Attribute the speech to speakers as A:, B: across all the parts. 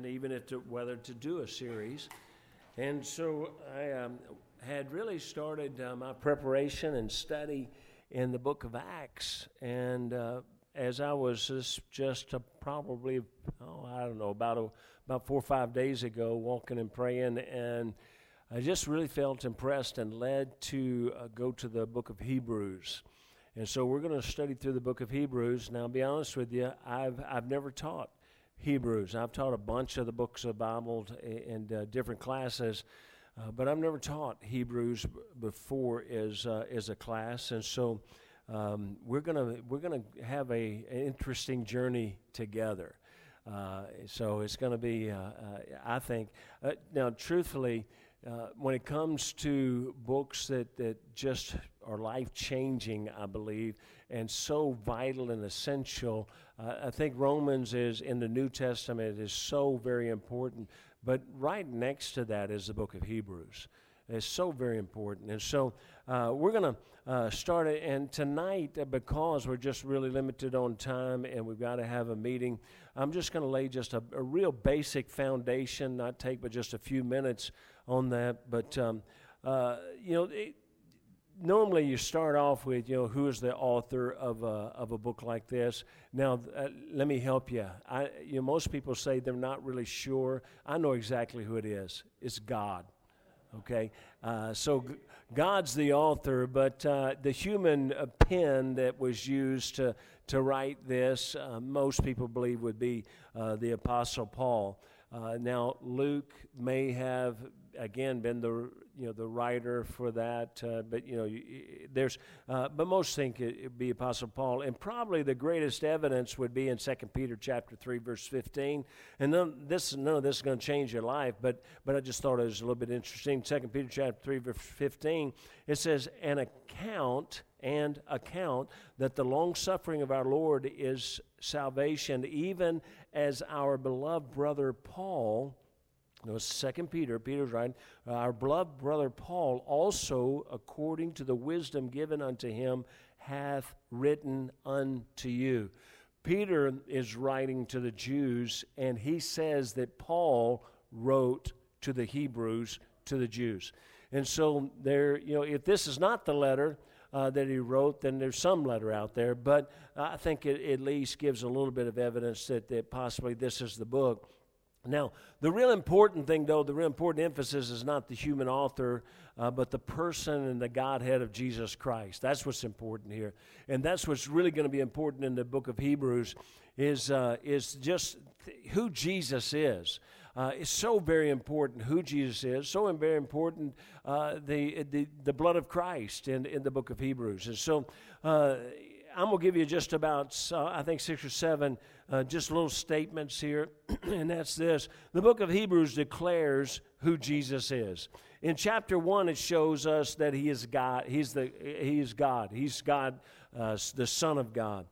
A: and even if to, whether to do a series. And so I um, had really started uh, my preparation and study in the book of Acts. And uh, as I was just, just probably, oh, I don't know, about, a, about four or five days ago, walking and praying, and I just really felt impressed and led to uh, go to the book of Hebrews. And so we're going to study through the book of Hebrews. Now, I'll be honest with you, I've, I've never taught Hebrews. I've taught a bunch of the books of the Bible in uh, different classes, uh, but I've never taught Hebrews before as, uh, as a class. And so um, we're going we're gonna have a, an interesting journey together. Uh, so it's going to be, uh, uh, I think, now, truthfully, uh, when it comes to books that, that just are life changing, I believe, and so vital and essential, uh, I think Romans is in the New Testament is so very important. But right next to that is the book of Hebrews. It's so very important. And so uh, we're going to uh, start it. And tonight, uh, because we're just really limited on time and we've got to have a meeting, I'm just going to lay just a, a, real basic foundation, not take but just a few minutes on that. But, um, uh, you know, it, normally you start off with, you know, who is the author of a, of a book like this. Now, uh, let me help you. I, you know, most people say they're not really sure. I know exactly who it is. It's God. Okay, uh, so God's the author, but uh, the human uh, pen that was used to to write this, uh, most people believe would be the Apostle Paul. Uh, now, Luke may have again been the you know the writer for that, uh, but you know there's uh, but most think it would be Apostle Paul, and probably the greatest evidence would be in Second Peter chapter three verse fifteen. And none, this none of this is going to change your life, but but I just thought it was a little bit interesting. Second Peter chapter three verse fifteen, it says an account and account that the long suffering of our Lord is salvation, even as our beloved brother Paul. Was Second Peter. Peter's right. Our beloved brother Paul also, according to the wisdom given unto him, hath written unto you. Peter is writing to the Jews, and he says that Paul wrote to the Hebrews, to the Jews. And so there, you know, if this is not the letter, uh, that he wrote, then there's some letter out there. But I think it at least gives a little bit of evidence that, that possibly this is the book. Now, the real important thing, though, the real important emphasis is not the human author, uh, but the person and the Godhead of Jesus Christ. That's what's important here. And that's what's really going to be important in the book of Hebrews is, uh, is just th- who Jesus is. Uh, it's so very important who Jesus is, so very important uh, the, the, the blood of Christ in, in the book of Hebrews. And so uh, I'm going to give you just about, uh, I think, six or seven uh, just little statements here, and that's this. The book of Hebrews declares who Jesus is. In chapter 1, it shows us that he is God. He's, the, he is God. He's God, uh, the Son of God.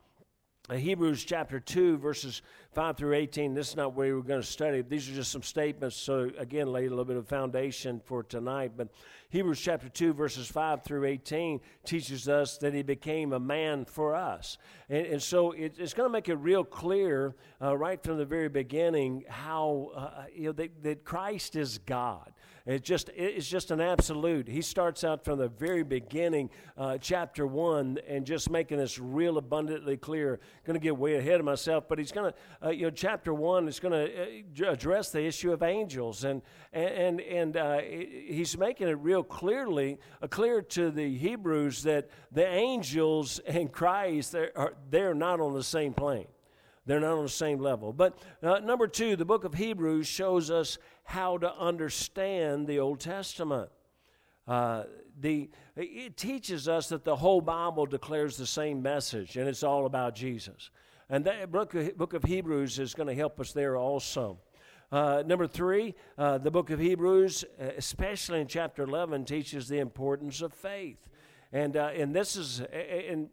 A: Hebrews chapter 2, verses 5 through 18. This is not where we're going to study. These are just some statements, so again, lay a little bit of foundation for tonight. But Hebrews chapter 2, verses 5 through 18 teaches us that he became a man for us. And, and so it, it's going to make it real clear uh, right from the very beginning how, uh, you know, that, that Christ is God. It's just, it's just an absolute. He starts out from the very beginning, uh, chapter one, and just making this real abundantly clear. Going to get way ahead of myself, but he's going to, uh, you know, chapter one is going to uh, address the issue of angels, and and and uh, he's making it real clearly, uh, clear to the Hebrews that the angels and Christ they're, they're not on the same plane. They're not on the same level. But uh, number two, the book of Hebrews shows us how to understand the Old Testament. Uh, the, it teaches us that the whole Bible declares the same message, and it's all about Jesus. And that book of, book of Hebrews is going to help us there also. Uh, number three, uh, the book of Hebrews, uh, especially in chapter 11, teaches the importance of faith. And, uh, and this is, and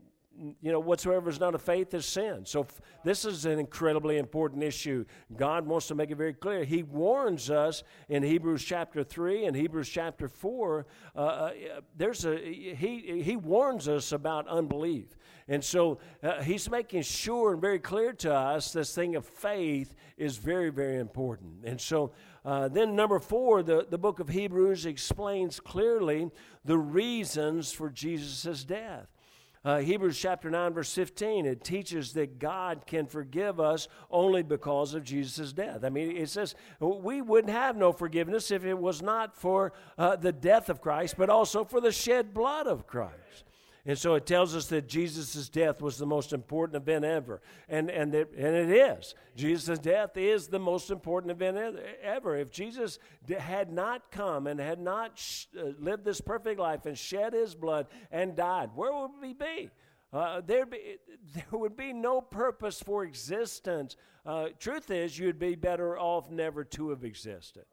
A: you know, whatsoever is not of faith is sin. So f- this is an incredibly important issue. God wants to make it very clear. He warns us in Hebrews chapter 3 and Hebrews chapter 4. Uh, uh, there's a, he, he warns us about unbelief. And so uh, he's making sure and very clear to us this thing of faith is very, very important. And so uh, then, number four, the, the book of Hebrews explains clearly the reasons for Jesus' death. Uh, Hebrews chapter 9, verse 15, it teaches that God can forgive us only because of Jesus' death. I mean, it says we wouldn't have no forgiveness if it was not for uh, the death of Christ, but also for the shed blood of Christ. And so it tells us that Jesus' death was the most important event ever. And, and, it, and it is. Jesus' death is the most important event ever. If Jesus had not come and had not sh- uh, lived this perfect life and shed his blood and died, where would we be? Uh, there'd be, there would be no purpose for existence. Uh, truth is, you'd be better off never to have existed.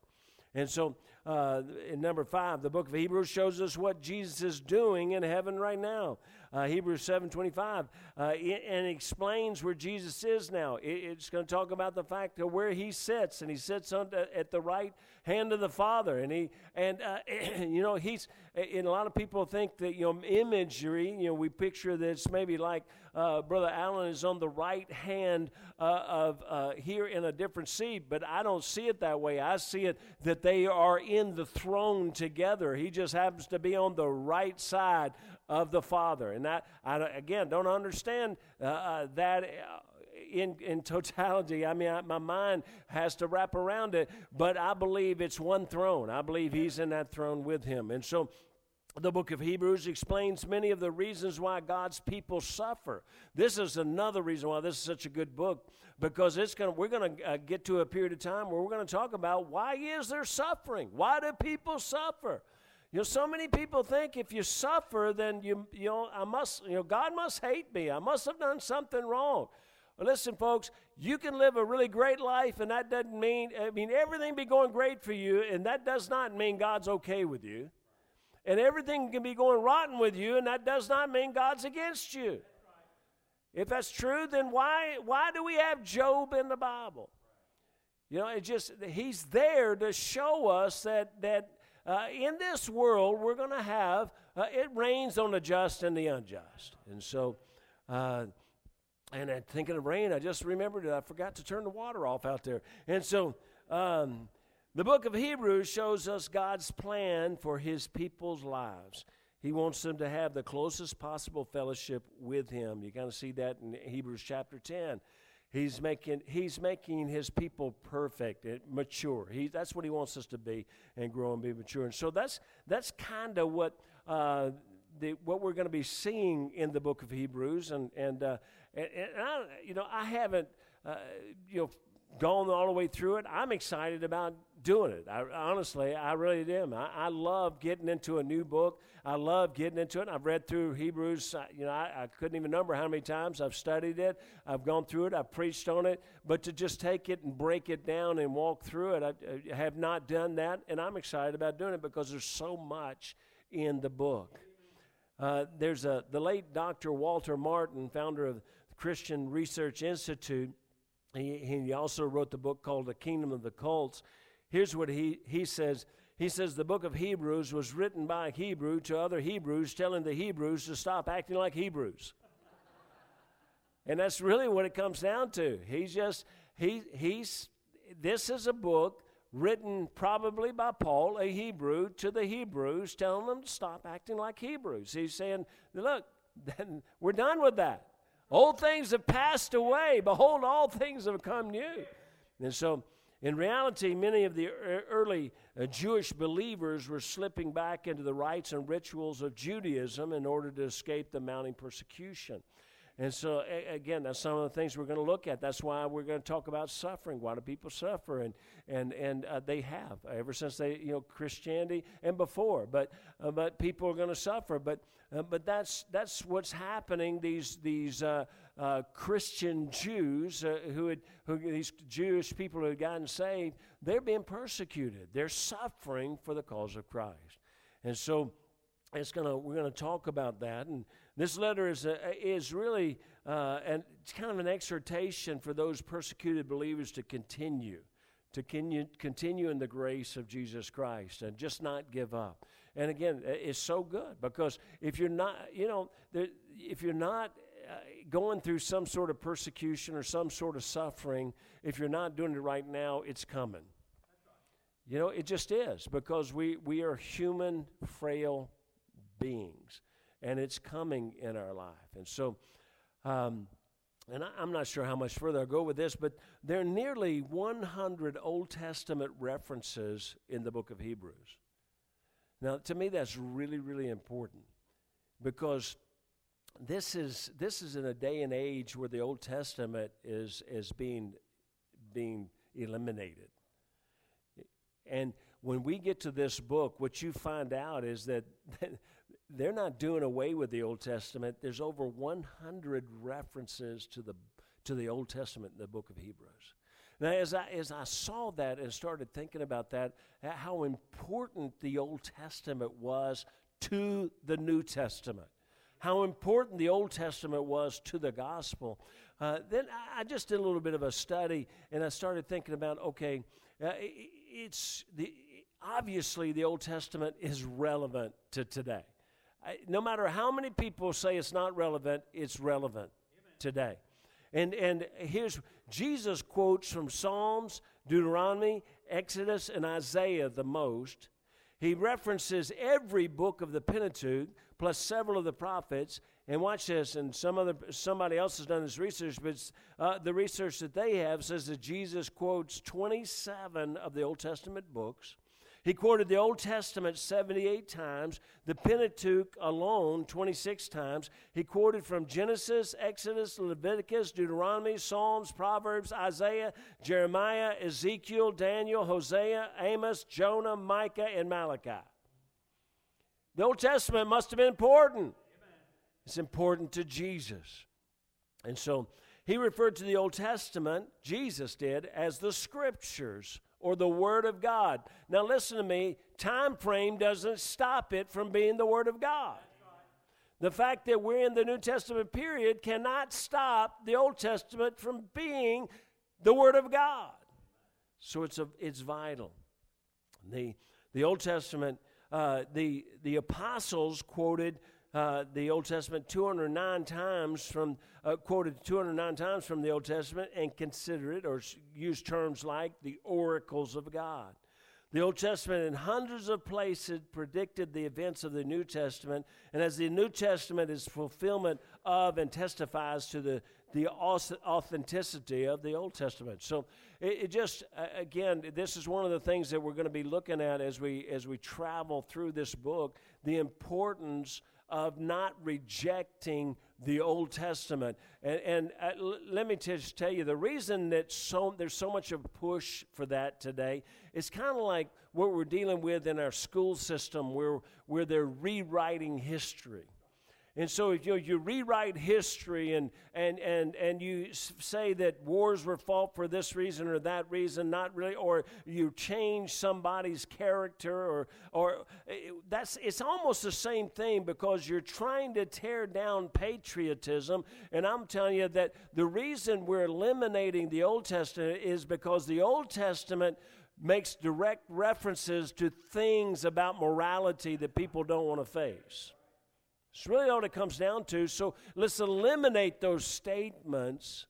A: And so uh, in number five, the book of Hebrews shows us what Jesus is doing in heaven right now. Uh, Hebrews 7.25, uh, and explains where Jesus is now. It, it's going to talk about the fact of where he sits, and he sits on at the right hand of the Father. And, he, and uh, you know, he's, and a lot of people think that, you know, imagery, you know, we picture this maybe like uh, Brother Allen is on the right hand uh, of uh, here in a different seat, but I don't see it that way. I see it that they are in the throne together. He just happens to be on the right side of the Father. And that, I, again, don't understand uh, uh, that. Uh, in, in totality. I mean, I, my mind has to wrap around it, but I believe it's one throne. I believe he's in that throne with him. And so the book of Hebrews explains many of the reasons why God's people suffer. This is another reason why this is such a good book because it's going we're going to uh, get to a period of time where we're going to talk about why is there suffering? Why do people suffer? You know, so many people think if you suffer, then you, you know, I must, you know, God must hate me. I must have done something wrong. Well, listen, folks, you can live a really great life, and that doesn't mean, I mean, everything be going great for you, and that does not mean God's okay with you. And everything can be going rotten with you, and that does not mean God's against you. If that's true, then why, why do we have Job in the Bible? You know, it just, he's there to show us that, that uh, in this world, we're going to have, uh, it rains on the just and the unjust. And so, uh, and uh, thinking of rain, I just remembered I forgot to turn the water off out there. And so, um, the book of Hebrews shows us God's plan for his people's lives. He wants them to have the closest possible fellowship with him. You kind of see that in Hebrews chapter 10. He's making, he's making his people perfect and mature. He, that's what he wants us to be and grow and be mature. And so that's, that's kind of what, uh, the, what we're going to be seeing in the book of Hebrews. And, and, uh, and, and I, you know, I haven't, uh, you know, gone all the way through it. I'm excited about doing it. I, honestly, I really am. I, I, love getting into a new book. I love getting into it. I've read through Hebrews. You know, I, I, couldn't even number how many times I've studied it. I've gone through it. I've preached on it. But to just take it and break it down and walk through it, I, I have not done that, and I'm excited about doing it because there's so much in the book. Uh, there's a the late Dr. Walter Martin, founder of the Christian Research Institute. He, he also wrote the book called The Kingdom of the Cults. Here's what he, he says. He says the book of Hebrews was written by a Hebrew to other Hebrews, telling the Hebrews to stop acting like Hebrews. and that's really what it comes down to. He's just, he, he's, this is a book written probably by Paul, a Hebrew, to the Hebrews, telling them to stop acting like Hebrews. He's saying, look, we're done with that. Old things have passed away. Behold, all things have come new. And so in reality, many of the early uh, Jewish believers were slipping back into the rites and rituals of Judaism in order to escape the mounting persecution. And so, again, that's some of the things we're going to look at. That's why we're going to talk about suffering. Why do people suffer? And and and uh, they have ever since they, you know, Christianity and before. But uh, but people are going to suffer. But uh, but that's that's what's happening. These these uh, uh, Christian Jews uh, who had who these Jewish people who had gotten saved, they're being persecuted. They're suffering for the cause of Christ. And so it's gonna we're gonna talk about that and This letter is, a, is really uh, and it's kind of an exhortation for those persecuted believers to continue, to continue, continue in the grace of Jesus Christ and just not give up. And again, it's so good because if you're not, you know, if you're not uh, going through some sort of persecution or some sort of suffering, if you're not doing it right now, it's coming. You know, it just is because we, we are human, frail beings, and it's coming in our life. And so, um, and I, I'm not sure how much further I'll go with this, but there are nearly 100 Old Testament references in the book of Hebrews. Now, to me, that's really, really important because this is this is in a day and age where the Old Testament is is being being eliminated. And when we get to this book, what you find out is that they're not doing away with the Old Testament. There's over 100 references to the to the Old Testament in the book of Hebrews. Now, as I, as I saw that and started thinking about that, how important the Old Testament was to the New Testament, how important the Old Testament was to the gospel, uh, then I just did a little bit of a study and I started thinking about okay, uh, it's the, obviously the Old Testament is relevant to today. I, no matter how many people say it's not relevant, it's relevant Amen. today. And, and here's Jesus quotes from Psalms, Deuteronomy, Exodus, and Isaiah the most. He references every book of the Pentateuch plus several of the prophets. And watch this, and some other somebody else has done this research, but uh, the research that they have says that Jesus quotes 27 of the Old Testament books. He quoted the Old Testament 78 times, the Pentateuch alone 26 times. He quoted from Genesis, Exodus, Leviticus, Deuteronomy, Psalms, Proverbs, Isaiah, Jeremiah, Ezekiel, Daniel, Hosea, Amos, Jonah, Micah, and Malachi. The Old Testament must have been important. It's important to Jesus. And so he referred to the Old Testament, Jesus did, as the scriptures or the Word of God. Now, listen to me time frame doesn't stop it from being the Word of God. The fact that we're in the New Testament period cannot stop the Old Testament from being the Word of God. So it's, a, it's vital. The, the Old Testament, uh, the, the apostles quoted uh, the Old Testament 209 times from, uh, quoted 209 times from the Old Testament and consider it or use terms like the oracles of God. The Old Testament, in hundreds of places, predicted the events of the New Testament, and as the New Testament is fulfillment of and testifies to the, the authenticity of the Old Testament. So it, it just, again, this is one of the things that we're going to be looking at as we, as we travel through this book the importance of not rejecting the Old Testament. And, and uh, l- let me just tell you the reason that so, there's so much of a push for that today is kind of like what we're dealing with in our school system where, where they're rewriting history. And so if you, you rewrite history and, and, and, and you say that wars were fought for this reason or that reason, not really, or you change somebody's character, or, or eh, that's, it's almost the same thing because you're trying to tear down patriotism. And I'm telling you that the reason we're eliminating the Old Testament is because the Old Testament makes direct references to things about morality that people don't want to face. It's really all it comes down to. So let's eliminate those statements.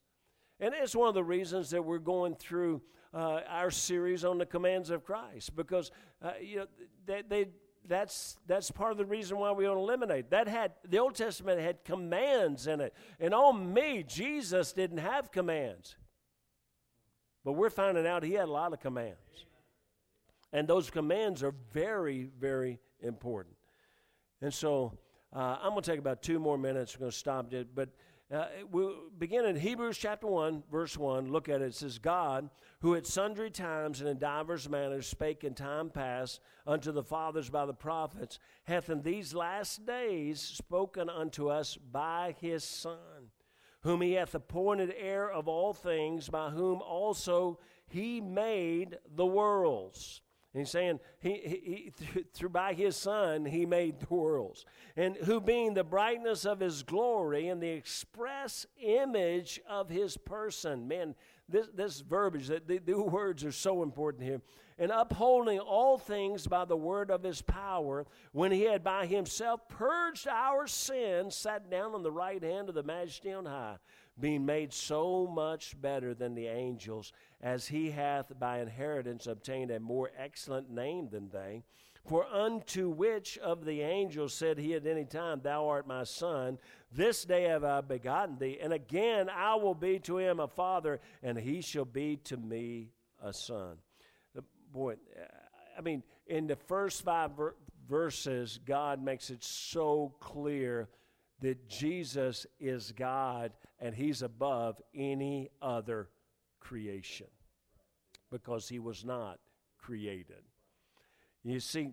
A: And it's one of the reasons that we're going through uh, our series on the commands of Christ because uh, you know they, they, that's that's part of the reason why we don't eliminate. That had the Old Testament had commands in it, and on me, Jesus didn't have commands, but we're finding out he had a lot of commands, and those commands are very very important. And so uh, I'm going to take about two more minutes. We're going to stop it. But uh, we'll begin in Hebrews chapter 1, verse 1. Look at it. It says, God, who at sundry times and in divers manners spake in time past unto the fathers by the prophets, hath in these last days spoken unto us by his Son, whom he hath appointed heir of all things, by whom also he made the worlds And he's saying he, he, he, through by his son he made the worlds, and who being the brightness of his glory and the express image of his person. Man, this, this verbiage, the, the, the words are so important here. And upholding all things by the word of his power, when he had by himself purged our sins, sat down on the right hand of the majesty on high, being made so much better than the angels, as he hath by inheritance obtained a more excellent name than they. For unto which of the angels said he at any time, Thou art my son, this day have I begotten thee, and again I will be to him a father, and he shall be to me a son. Uh, boy, uh, I mean, in the first five ver- verses, God makes it so clear that Jesus is God and he's above any other creation because he was not created. You see,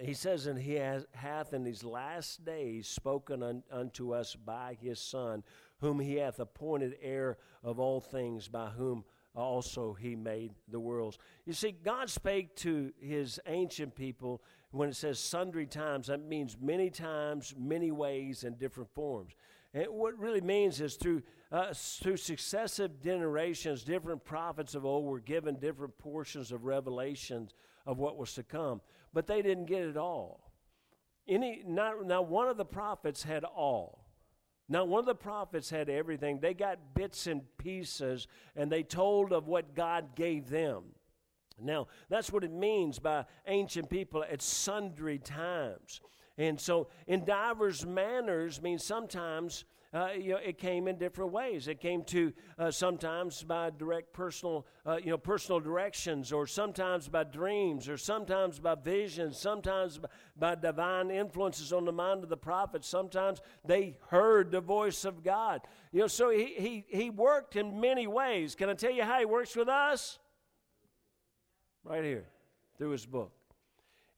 A: he says, and he has, hath in these last days spoken un, unto us by his Son, whom he hath appointed heir of all things, by whom also he made the worlds. You see, God spake to his ancient people when it says sundry times, that means many times, many ways, and different forms. And what really means is through, uh, through successive generations, different prophets of old were given different portions of revelations of what was to come but they didn't get it all. Any, not, not one of the prophets had all. Not one of the prophets had everything. They got bits and pieces, and they told of what God gave them. Now, that's what it means by ancient people at sundry times. And so, in divers manners means sometimes uh, you know, it came in different ways. It came to uh, sometimes by direct personal, uh, you know, personal directions, or sometimes by dreams, or sometimes by visions, sometimes by divine influences on the mind of the prophet. Sometimes they heard the voice of God. You know, so he, he, he worked in many ways. Can I tell you how he works with us? Right here, through his book.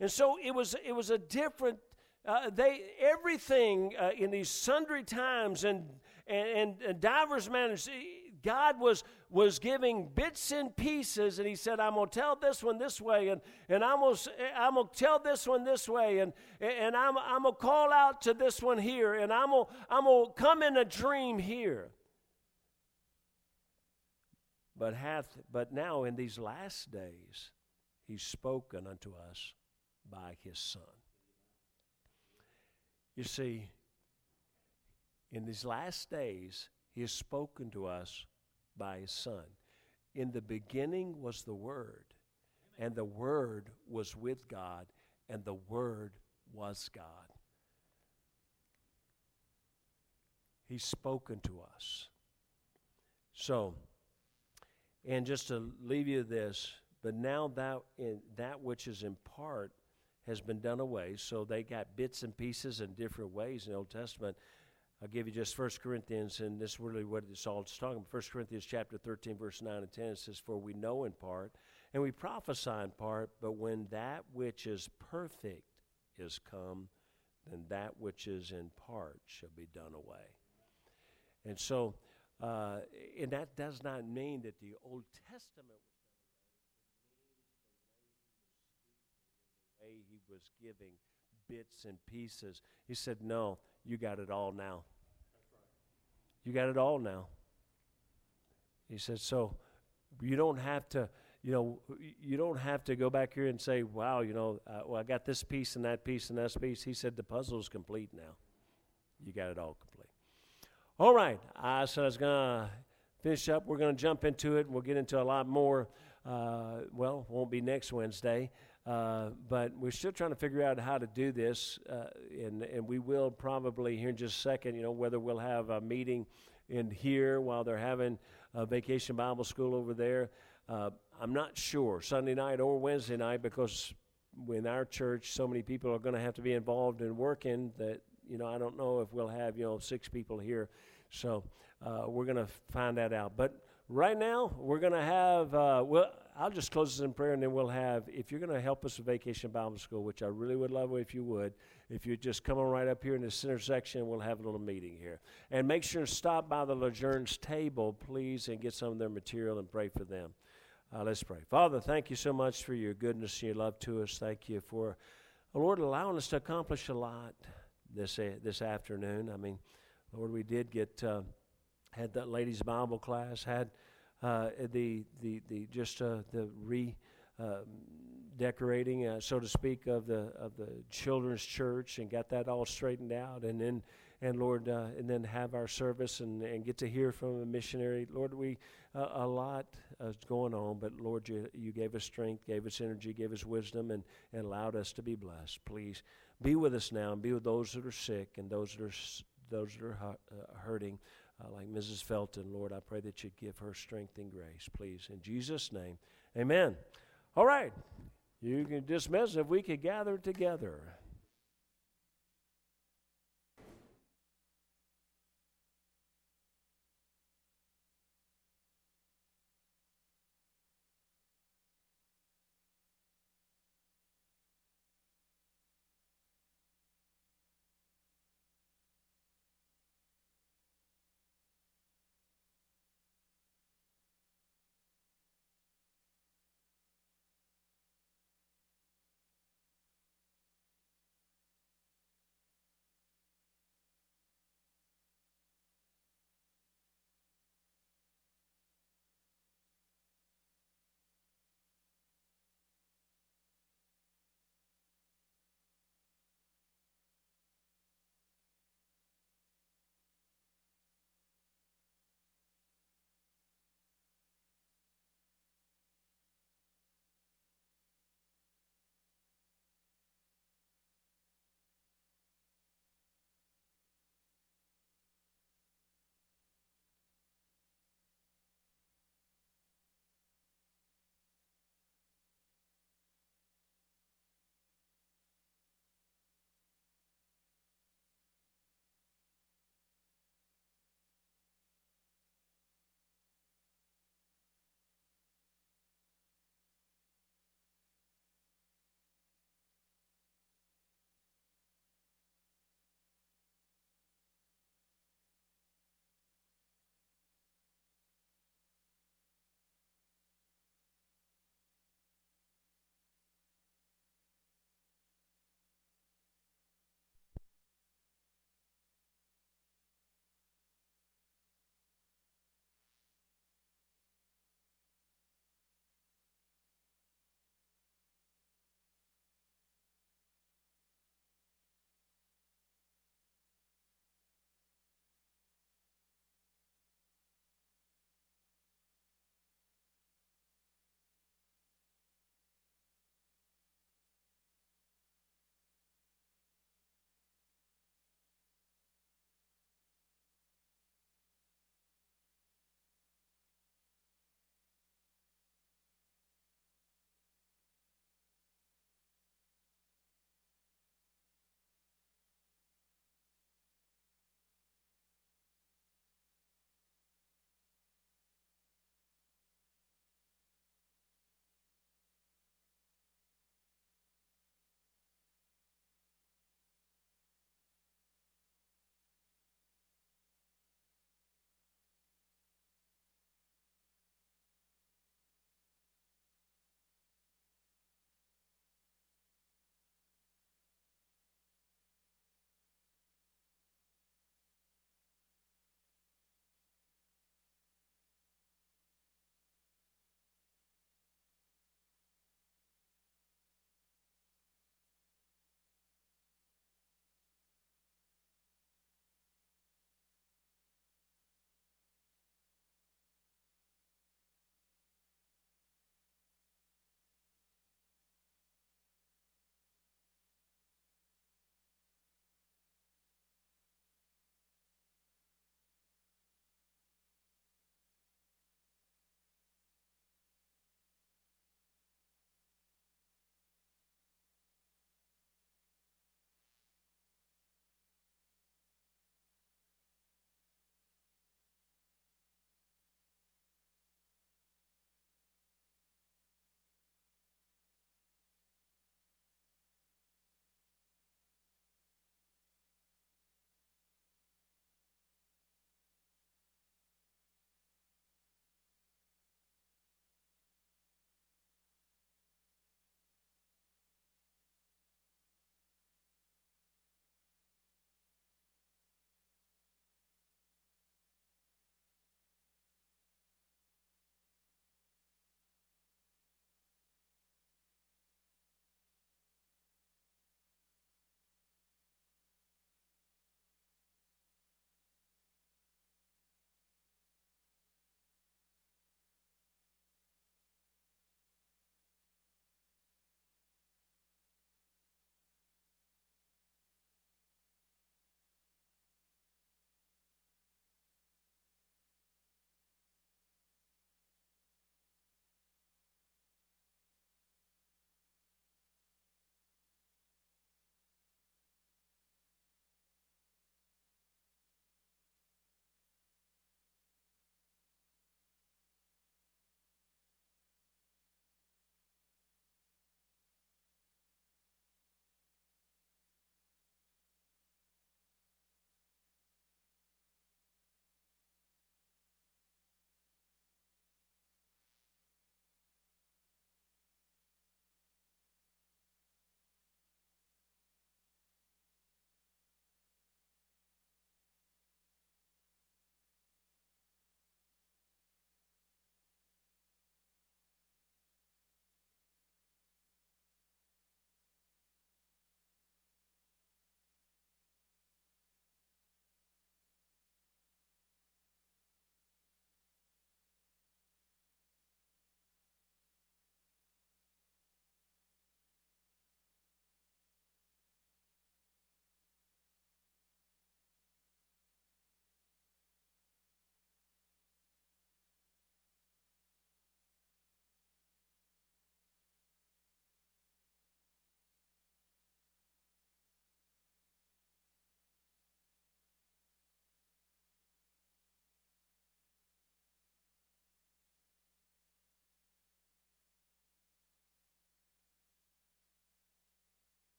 A: And so it was, it was a different uh, they everything uh, in these sundry times and and, and divers manners god was was giving bits and pieces and he said i'm going to tell this one this way and, and i'm going to I'm gonna tell this one this way and, and i'm, I'm going to call out to this one here and i'm going I'm to come in a dream here. But hath but now in these last days he's spoken unto us by his son you see, in these last days, He has spoken to us by His Son. In the beginning was the Word, and the Word was with God, and the Word was God. He's spoken to us. So, and just to leave you this, but now that in that which is in part has been done away. So they got bits and pieces in different ways in the Old Testament. I'll give you just 1 Corinthians, and this is really what it's all talking about. 1 Corinthians chapter 13, verse 9 and 10, it says, For we know in part, and we prophesy in part, but when that which is perfect is come, then that which is in part shall be done away. And so, uh, and that does not mean that the Old Testament way was giving bits and pieces. He said, No, you got it all now. You got it all now. He said, So you don't have to. You know, you don't have to go back here and say, "Wow, you know, uh, well, I got this piece and that piece and that piece." He said, "The puzzle's complete now. You got it all complete." All right, I said I was gonna finish up. We're gonna jump into it. We'll get into a lot more. Uh, well, won't be next Wednesday. Uh, but we're still trying to figure out how to do this, uh, and and we will probably here in just a second. You know whether we'll have a meeting in here while they're having a vacation Bible school over there. Uh, I'm not sure Sunday night or Wednesday night because in our church so many people are going to have to be involved in working that you know I don't know if we'll have you know six people here, so uh, we're going to find that out. But right now we're going to have uh, well I'll just close this in prayer and then we'll have, if you're going to help us with Vacation Bible School, which I really would love if you would, if you just come on right up here in the center section, we'll have a little meeting here. And make sure to stop by the Lejeun's table, please, and get some of their material and pray for them. Uh, let's pray. Father, thank you so much for your goodness and your love to us. Thank you for, oh Lord, allowing us to accomplish a lot this uh, this afternoon. I mean, Lord, we did get uh, had that ladies' Bible class, had uh, the the the just uh, the re uh, decorating, uh, so to speak, of the of the children's church, and got that all straightened out, and then and Lord, uh, and then have our service and, and get to hear from a missionary. Lord, we uh, a lot is going on, but Lord, you you gave us strength, gave us energy, gave us wisdom, and, and allowed us to be blessed. Please be with us now, and be with those that are sick and those that are those that are hurting. Uh, like Mrs. Felton, Lord, I pray that you'd give her strength and grace, please. In Jesus' name, amen. All right. You can dismiss if we could gather together.